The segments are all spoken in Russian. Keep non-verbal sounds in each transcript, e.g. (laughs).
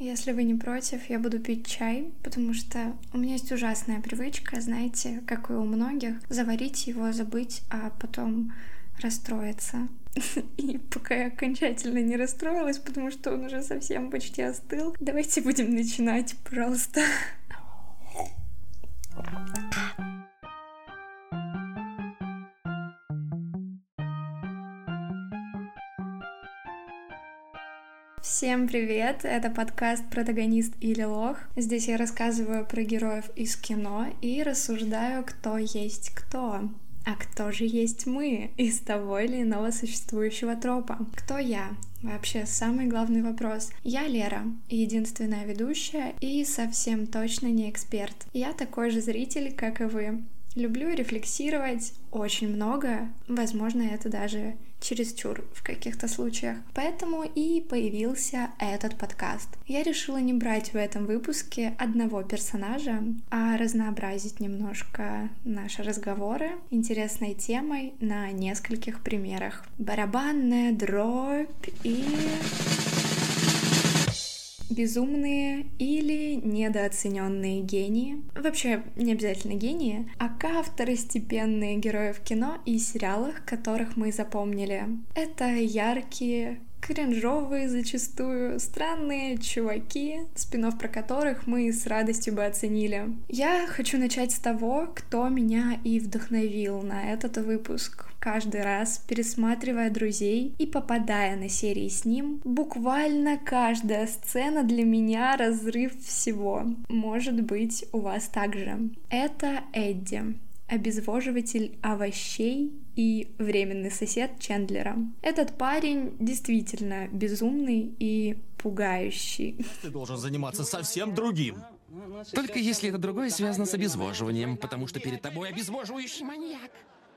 Если вы не против, я буду пить чай, потому что у меня есть ужасная привычка, знаете, как и у многих, заварить его, забыть, а потом расстроиться. (laughs) И пока я окончательно не расстроилась, потому что он уже совсем почти остыл, давайте будем начинать, пожалуйста. Всем привет! Это подкаст «Протагонист или лох». Здесь я рассказываю про героев из кино и рассуждаю, кто есть кто. А кто же есть мы из того или иного существующего тропа? Кто я? Вообще, самый главный вопрос. Я Лера, единственная ведущая и совсем точно не эксперт. Я такой же зритель, как и вы. Люблю рефлексировать очень много, возможно, это даже чересчур в каких-то случаях. Поэтому и появился этот подкаст. Я решила не брать в этом выпуске одного персонажа, а разнообразить немножко наши разговоры интересной темой на нескольких примерах. Барабанная дробь и безумные или недооцененные гении. Вообще, не обязательно гении, а ка второстепенные герои в кино и сериалах, которых мы запомнили. Это яркие, кринжовые зачастую, странные чуваки, спинов про которых мы с радостью бы оценили. Я хочу начать с того, кто меня и вдохновил на этот выпуск. Каждый раз, пересматривая друзей и попадая на серии с ним, буквально каждая сцена для меня разрыв всего. Может быть, у вас также. Это Эдди обезвоживатель овощей и временный сосед Чендлера. Этот парень действительно безумный и пугающий. Ты должен заниматься совсем другим. Только если это другое связано с обезвоживанием, потому что перед тобой обезвоживающий маньяк.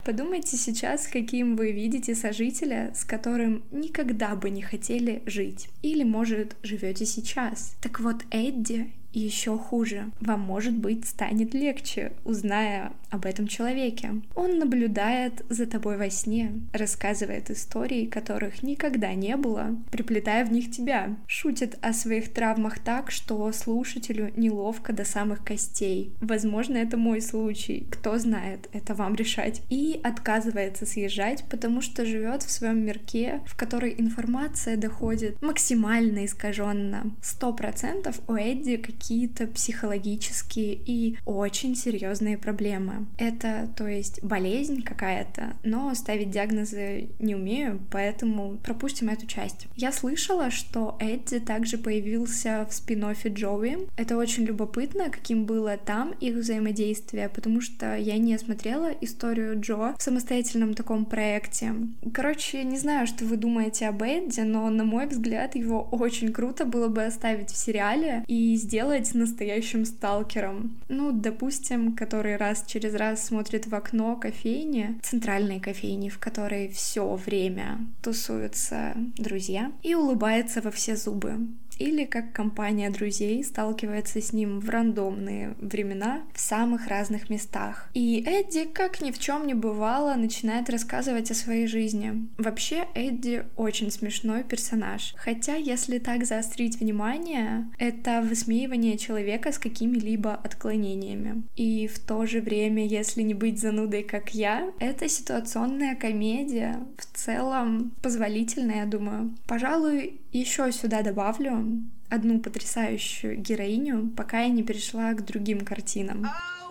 Подумайте сейчас, каким вы видите сожителя, с которым никогда бы не хотели жить. Или, может, живете сейчас. Так вот, Эдди еще хуже, вам, может быть, станет легче, узная об этом человеке. Он наблюдает за тобой во сне, рассказывает истории, которых никогда не было, приплетая в них тебя. Шутит о своих травмах так, что слушателю неловко до самых костей. Возможно, это мой случай. Кто знает, это вам решать. И отказывается съезжать, потому что живет в своем мирке, в который информация доходит максимально искаженно. Сто процентов у Эдди какие-то психологические и очень серьезные проблемы. Это, то есть, болезнь какая-то, но ставить диагнозы не умею, поэтому пропустим эту часть. Я слышала, что Эдди также появился в спин Джоуи. Это очень любопытно, каким было там их взаимодействие, потому что я не смотрела историю Джо в самостоятельном таком проекте. Короче, не знаю, что вы думаете об Эдди, но, на мой взгляд, его очень круто было бы оставить в сериале и сделать сделать настоящим сталкером. Ну, допустим, который раз через раз смотрит в окно кофейни, центральной кофейни, в которой все время тусуются друзья, и улыбается во все зубы или как компания друзей сталкивается с ним в рандомные времена в самых разных местах. И Эдди, как ни в чем не бывало, начинает рассказывать о своей жизни. Вообще, Эдди очень смешной персонаж. Хотя, если так заострить внимание, это высмеивание человека с какими-либо отклонениями. И в то же время, если не быть занудой, как я, это ситуационная комедия в целом позволительная, я думаю. Пожалуй, еще сюда добавлю одну потрясающую героиню, пока я не перешла к другим картинам. Oh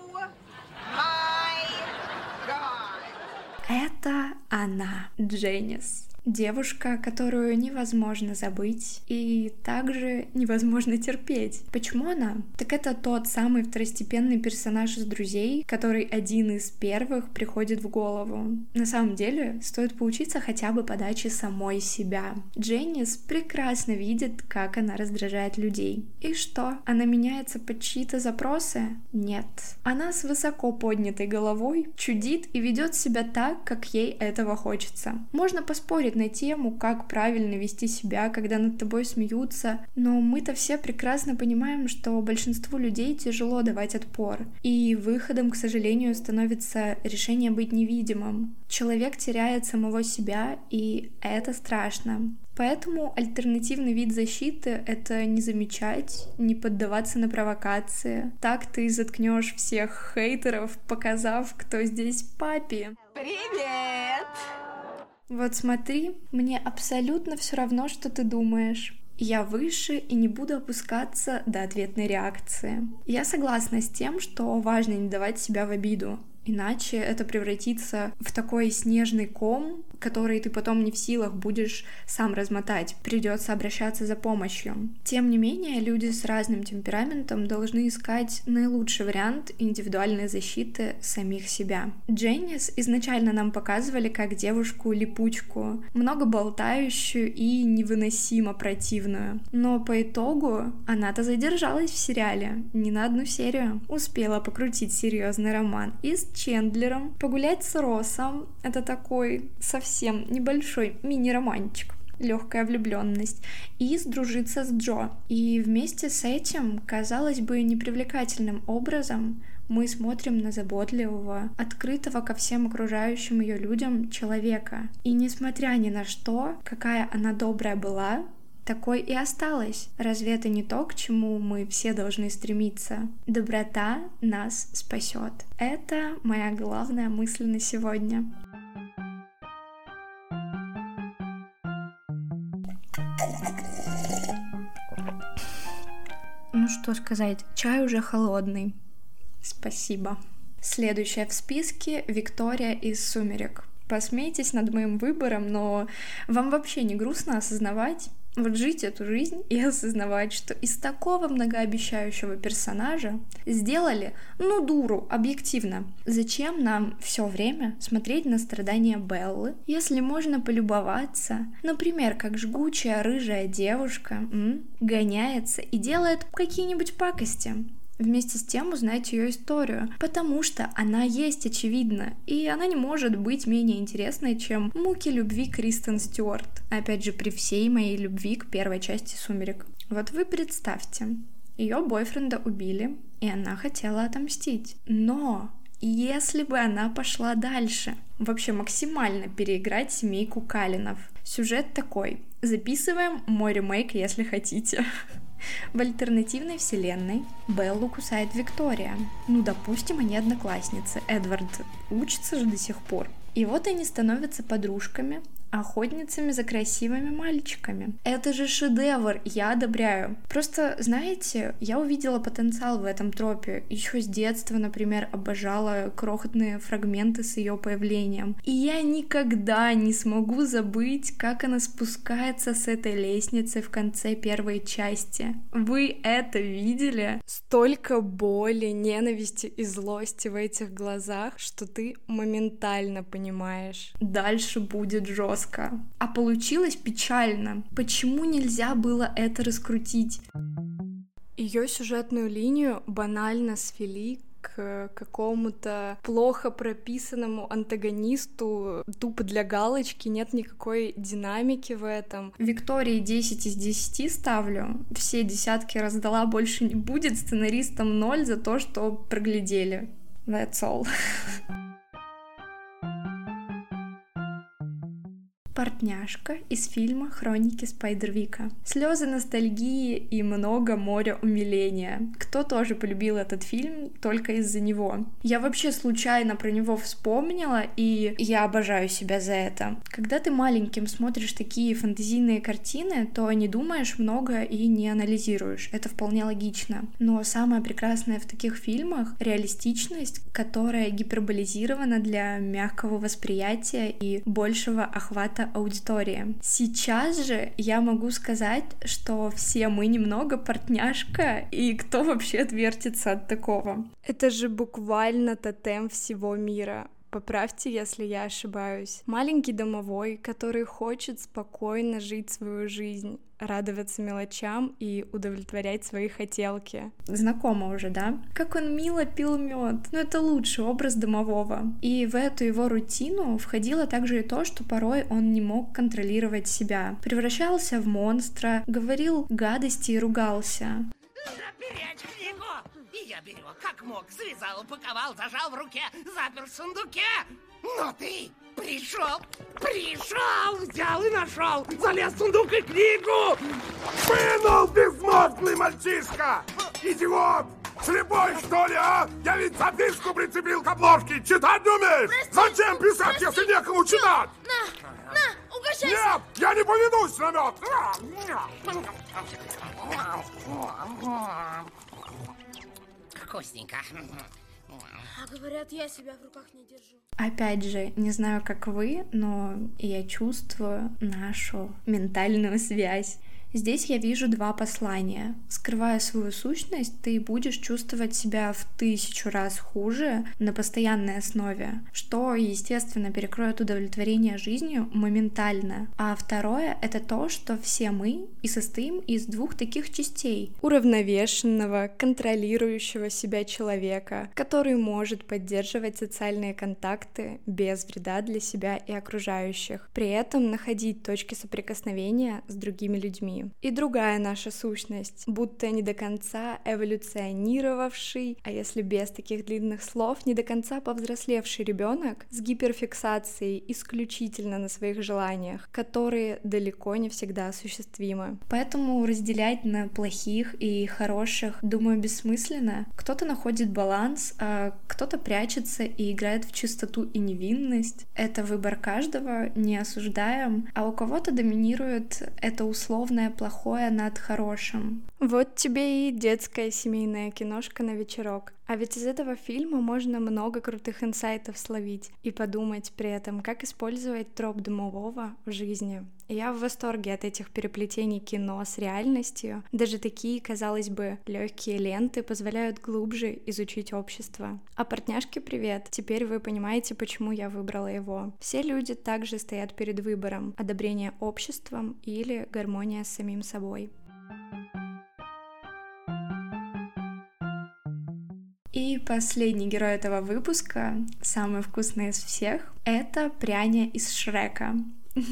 Это она, Дженнис. Девушка, которую невозможно забыть и также невозможно терпеть. Почему она? Так это тот самый второстепенный персонаж из «Друзей», который один из первых приходит в голову. На самом деле, стоит поучиться хотя бы подаче самой себя. Дженнис прекрасно видит, как она раздражает людей. И что? Она меняется под чьи-то запросы? Нет. Она с высоко поднятой головой чудит и ведет себя так, как ей этого хочется. Можно поспорить на тему, как правильно вести себя, когда над тобой смеются, но мы-то все прекрасно понимаем, что большинству людей тяжело давать отпор, и выходом, к сожалению, становится решение быть невидимым. Человек теряет самого себя, и это страшно. Поэтому альтернативный вид защиты — это не замечать, не поддаваться на провокации. Так ты заткнешь всех хейтеров, показав, кто здесь папи. Привет! Вот смотри, мне абсолютно все равно, что ты думаешь. Я выше и не буду опускаться до ответной реакции. Я согласна с тем, что важно не давать себя в обиду, Иначе это превратится в такой снежный ком, который ты потом не в силах будешь сам размотать. Придется обращаться за помощью. Тем не менее, люди с разным темпераментом должны искать наилучший вариант индивидуальной защиты самих себя. Дженнис изначально нам показывали как девушку-липучку, много болтающую и невыносимо противную. Но по итогу она-то задержалась в сериале не на одну серию. Успела покрутить серьезный роман и с Чендлером, погулять с Россом, это такой совсем небольшой мини-романчик легкая влюбленность, и сдружиться с Джо. И вместе с этим, казалось бы, непривлекательным образом мы смотрим на заботливого, открытого ко всем окружающим ее людям человека. И несмотря ни на что, какая она добрая была, такой и осталась. Разве это не то, к чему мы все должны стремиться? Доброта нас спасет. Это моя главная мысль на сегодня. Что сказать, чай уже холодный. Спасибо. Следующая в списке Виктория из «Сумерек». Посмейтесь над моим выбором, но вам вообще не грустно осознавать, вот жить эту жизнь и осознавать, что из такого многообещающего персонажа сделали, ну, дуру, объективно. Зачем нам все время смотреть на страдания Беллы, если можно полюбоваться, например, как жгучая рыжая девушка м, гоняется и делает какие-нибудь пакости? Вместе с тем узнать ее историю, потому что она есть очевидно, и она не может быть менее интересной, чем муки любви Кристен Стюарт. Опять же, при всей моей любви к первой части «Сумерек». Вот вы представьте, ее бойфренда убили, и она хотела отомстить. Но если бы она пошла дальше, вообще максимально переиграть семейку Калинов. Сюжет такой. Записываем мой ремейк, если хотите. (laughs) В альтернативной вселенной Беллу кусает Виктория. Ну, допустим, они одноклассницы. Эдвард учится же до сих пор. И вот они становятся подружками, охотницами за красивыми мальчиками. Это же шедевр, я одобряю. Просто, знаете, я увидела потенциал в этом тропе. Еще с детства, например, обожала крохотные фрагменты с ее появлением. И я никогда не смогу забыть, как она спускается с этой лестницы в конце первой части. Вы это видели? Столько боли, ненависти и злости в этих глазах, что ты моментально понимаешь. Дальше будет жестко жестко, а получилось печально. Почему нельзя было это раскрутить? Ее сюжетную линию банально свели к какому-то плохо прописанному антагонисту, тупо для галочки, нет никакой динамики в этом. Виктории 10 из 10 ставлю, все десятки раздала, больше не будет, сценаристам 0 за то, что проглядели. That's all. (laughs) Партняшка из фильма «Хроники Спайдервика». Слезы ностальгии и много моря умиления. Кто тоже полюбил этот фильм только из-за него? Я вообще случайно про него вспомнила, и я обожаю себя за это. Когда ты маленьким смотришь такие фантазийные картины, то не думаешь много и не анализируешь. Это вполне логично. Но самое прекрасное в таких фильмах — реалистичность, которая гиперболизирована для мягкого восприятия и большего охвата это аудитория. Сейчас же я могу сказать, что все мы немного портняшка, и кто вообще отвертится от такого? Это же буквально тотем всего мира. Поправьте, если я ошибаюсь. Маленький домовой, который хочет спокойно жить свою жизнь, радоваться мелочам и удовлетворять свои хотелки. Знакомо уже, да? Как он мило пил мед. Ну, это лучший образ домового. И в эту его рутину входило также и то, что порой он не мог контролировать себя. Превращался в монстра, говорил гадости и ругался. И я берег как мог, связал, упаковал, зажал в руке, запер в сундуке. Но ты Пришел! Пришел! Взял и нашел! Залез в сундук и книгу! Вынул безмозглый мальчишка! Идиот! Слепой, что ли, а? Я ведь записку прицепил к обложке. Читать не умеешь? Зачем писать, простите. если некому читать? На, на, угощайся. Нет, я не поведусь на мед. Вкусненько. А говорят, я себя в руках не держу. Опять же, не знаю, как вы, но я чувствую нашу ментальную связь. Здесь я вижу два послания. Скрывая свою сущность, ты будешь чувствовать себя в тысячу раз хуже на постоянной основе, что, естественно, перекроет удовлетворение жизнью моментально. А второе — это то, что все мы и состоим из двух таких частей. Уравновешенного, контролирующего себя человека, который может поддерживать социальные контакты без вреда для себя и окружающих, при этом находить точки соприкосновения с другими людьми. И другая наша сущность, будто не до конца эволюционировавший, а если без таких длинных слов, не до конца повзрослевший ребенок с гиперфиксацией исключительно на своих желаниях, которые далеко не всегда осуществимы. Поэтому разделять на плохих и хороших, думаю, бессмысленно. Кто-то находит баланс, а кто-то прячется и играет в чистоту и невинность. Это выбор каждого, не осуждаем, а у кого-то доминирует это условное плохое над хорошим. Вот тебе и детская семейная киношка на вечерок. А ведь из этого фильма можно много крутых инсайтов словить и подумать при этом, как использовать троп домового в жизни. Я в восторге от этих переплетений кино с реальностью. Даже такие, казалось бы, легкие ленты позволяют глубже изучить общество. А партняшке привет! Теперь вы понимаете, почему я выбрала его. Все люди также стоят перед выбором одобрение обществом или гармония с самим собой. И последний герой этого выпуска, самый вкусный из всех, это пряня из Шрека. (laughs)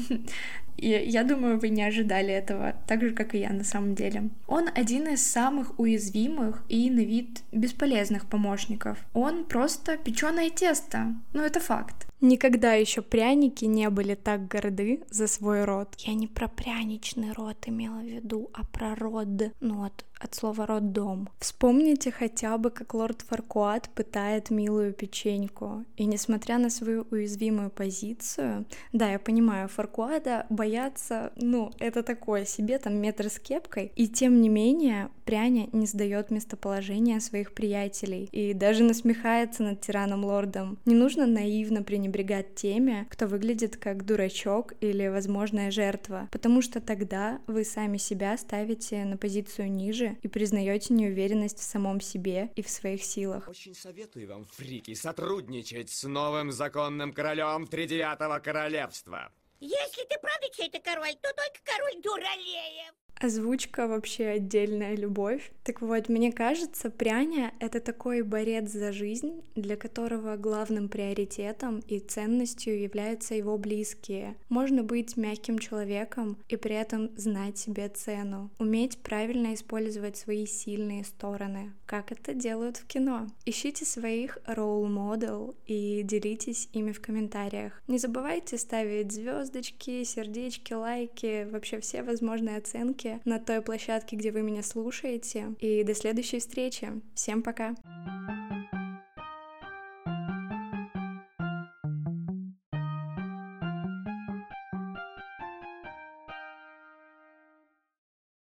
И я думаю, вы не ожидали этого, так же, как и я на самом деле. Он один из самых уязвимых и на вид бесполезных помощников. Он просто печеное тесто. Ну, это факт. Никогда еще пряники не были так горды за свой род. Я не про пряничный род имела в виду, а про род. Ну, от, от слова роддом. Вспомните хотя бы, как лорд Фаркуат пытает милую печеньку. И несмотря на свою уязвимую позицию, да, я понимаю, Фаркуада боятся, ну, это такое себе, там, метр с кепкой, и тем не менее, пряня не сдает местоположение своих приятелей и даже насмехается над тираном-лордом. Не нужно наивно пренебрегать теми, кто выглядит как дурачок или возможная жертва, потому что тогда вы сами себя ставите на позицию ниже и признаете неуверенность в самом себе и в своих силах. Очень советую вам, фрики, сотрудничать с новым законным королем Тридевятого королевства. Если ты правда чей-то король, то только король Дуралеев. Озвучка вообще отдельная любовь. Так вот, мне кажется, пряня — это такой борец за жизнь, для которого главным приоритетом и ценностью являются его близкие. Можно быть мягким человеком и при этом знать себе цену, уметь правильно использовать свои сильные стороны, как это делают в кино. Ищите своих model и делитесь ими в комментариях. Не забывайте ставить звездочки, сердечки, лайки, вообще все возможные оценки на той площадке, где вы меня слушаете. И до следующей встречи. Всем пока!